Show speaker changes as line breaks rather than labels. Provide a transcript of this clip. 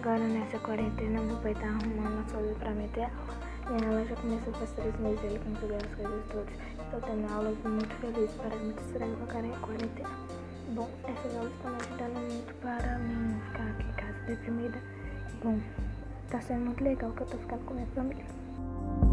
agora nessa quarentena, meu pai tá arrumando as coisas pra meter aula. Minha aula já começou faz três meses, ele conseguiu as coisas todas. Estou tendo aula, estou muito feliz para me distrair com a quarentena. Bom, essas aulas estão me ajudando muito para mim ficar aqui em casa deprimida. Bom, tá sendo muito legal que eu tô ficando com minha família.